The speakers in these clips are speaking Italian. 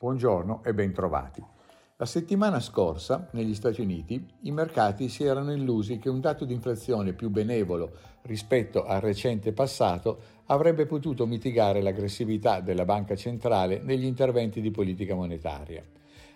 Buongiorno e bentrovati. La settimana scorsa, negli Stati Uniti, i mercati si erano illusi che un dato di inflazione più benevolo rispetto al recente passato avrebbe potuto mitigare l'aggressività della banca centrale negli interventi di politica monetaria.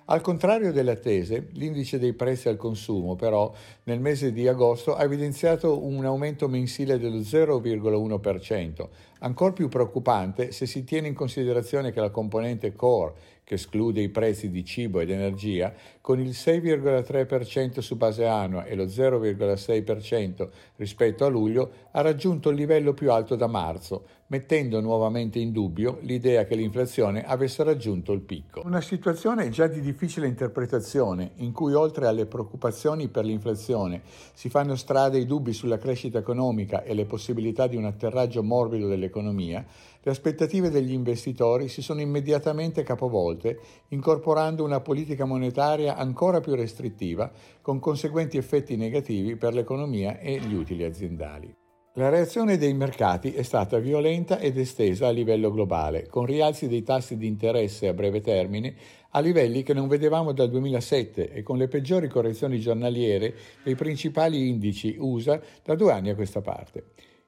Al contrario delle attese, l'indice dei prezzi al consumo però nel mese di agosto ha evidenziato un aumento mensile dello 0,1%, ancora più preoccupante se si tiene in considerazione che la componente core, che esclude i prezzi di cibo ed energia, con il 6,3% su base annua e lo 0,6% rispetto a luglio, ha raggiunto il livello più alto da marzo, mettendo nuovamente in dubbio l'idea che l'inflazione avesse raggiunto il picco. Una situazione già di difficile interpretazione, in cui oltre alle preoccupazioni per l'inflazione si fanno strada i dubbi sulla crescita economica e le possibilità di un atterraggio morbido dell'economia, le aspettative degli investitori si sono immediatamente capovolte, incorporando una politica monetaria ancora più restrittiva, con conseguenti effetti negativi per l'economia e gli utili aziendali. La reazione dei mercati è stata violenta ed estesa a livello globale, con rialzi dei tassi di interesse a breve termine a livelli che non vedevamo dal 2007 e con le peggiori correzioni giornaliere dei principali indici USA da due anni a questa parte.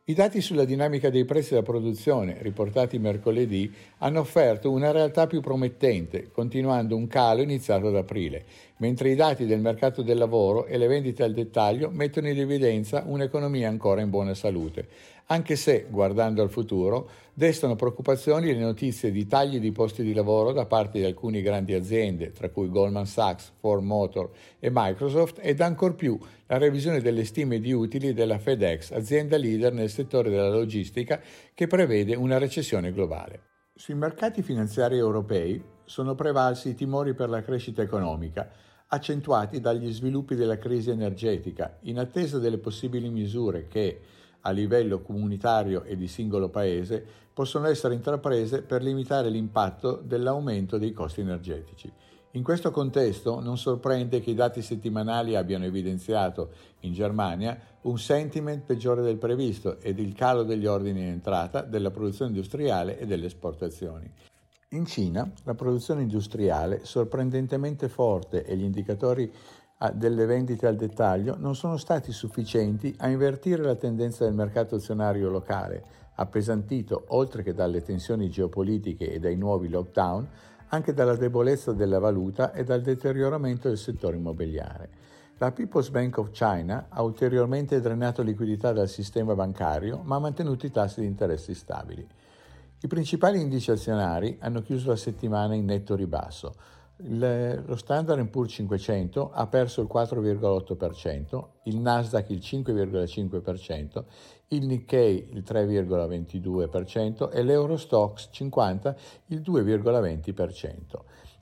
I dati sulla dinamica dei prezzi della produzione, riportati mercoledì, hanno offerto una realtà più promettente, continuando un calo iniziato ad aprile, mentre i dati del mercato del lavoro e le vendite al dettaglio mettono in evidenza un'economia ancora in buona salute, anche se, guardando al futuro, destano preoccupazioni le notizie di tagli di posti di lavoro da parte di alcune grandi aziende, tra cui Goldman Sachs, Ford Motor e Microsoft, ed ancor più la revisione delle stime di utili della FedEx, azienda leader nel settore della logistica, che prevede una recessione globale. Sui mercati finanziari europei sono prevalsi i timori per la crescita economica, accentuati dagli sviluppi della crisi energetica, in attesa delle possibili misure che, a livello comunitario e di singolo paese possono essere intraprese per limitare l'impatto dell'aumento dei costi energetici. In questo contesto non sorprende che i dati settimanali abbiano evidenziato in Germania un sentiment peggiore del previsto ed il calo degli ordini in entrata, della produzione industriale e delle esportazioni. In Cina la produzione industriale, sorprendentemente forte e gli indicatori delle vendite al dettaglio non sono stati sufficienti a invertire la tendenza del mercato azionario locale, appesantito, oltre che dalle tensioni geopolitiche e dai nuovi lockdown, anche dalla debolezza della valuta e dal deterioramento del settore immobiliare. La People's Bank of China ha ulteriormente drenato liquidità dal sistema bancario, ma ha mantenuto i tassi di interessi stabili. I principali indici azionari hanno chiuso la settimana in netto ribasso, lo Standard Poor's 500 ha perso il 4,8%, il Nasdaq il 5,5%, il Nikkei il 3,22% e l'Eurostox 50 il 2,20%.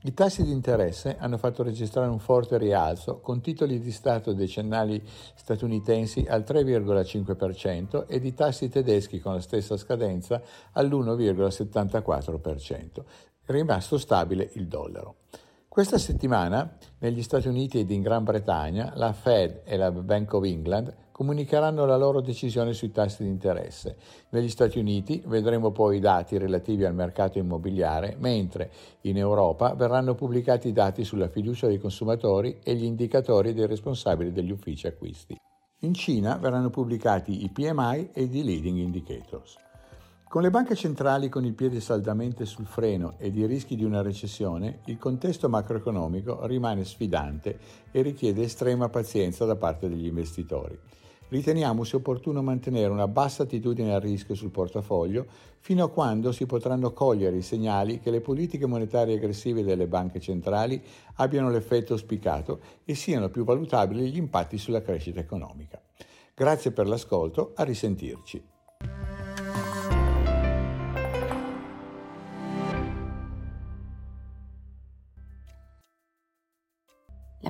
I tassi di interesse hanno fatto registrare un forte rialzo con titoli di Stato decennali statunitensi al 3,5% ed i tassi tedeschi con la stessa scadenza all'1,74%. Rimasto stabile il dollaro. Questa settimana negli Stati Uniti ed in Gran Bretagna la Fed e la Bank of England comunicheranno la loro decisione sui tassi di interesse. Negli Stati Uniti vedremo poi i dati relativi al mercato immobiliare, mentre in Europa verranno pubblicati i dati sulla fiducia dei consumatori e gli indicatori dei responsabili degli uffici acquisti. In Cina verranno pubblicati i PMI e i leading indicators. Con le banche centrali con il piede saldamente sul freno ed i rischi di una recessione, il contesto macroeconomico rimane sfidante e richiede estrema pazienza da parte degli investitori. Riteniamo sia opportuno mantenere una bassa attitudine al rischio sul portafoglio fino a quando si potranno cogliere i segnali che le politiche monetarie aggressive delle banche centrali abbiano l'effetto auspicato e siano più valutabili gli impatti sulla crescita economica. Grazie per l'ascolto, a risentirci.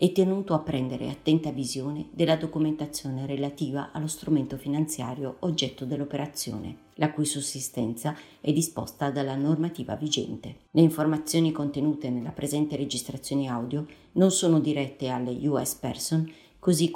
è tenuto a prendere attenta visione della documentazione relativa allo strumento finanziario oggetto dell'operazione, la cui sussistenza è disposta dalla normativa vigente. Le informazioni contenute nella presente registrazione audio non sono dirette alle US person, così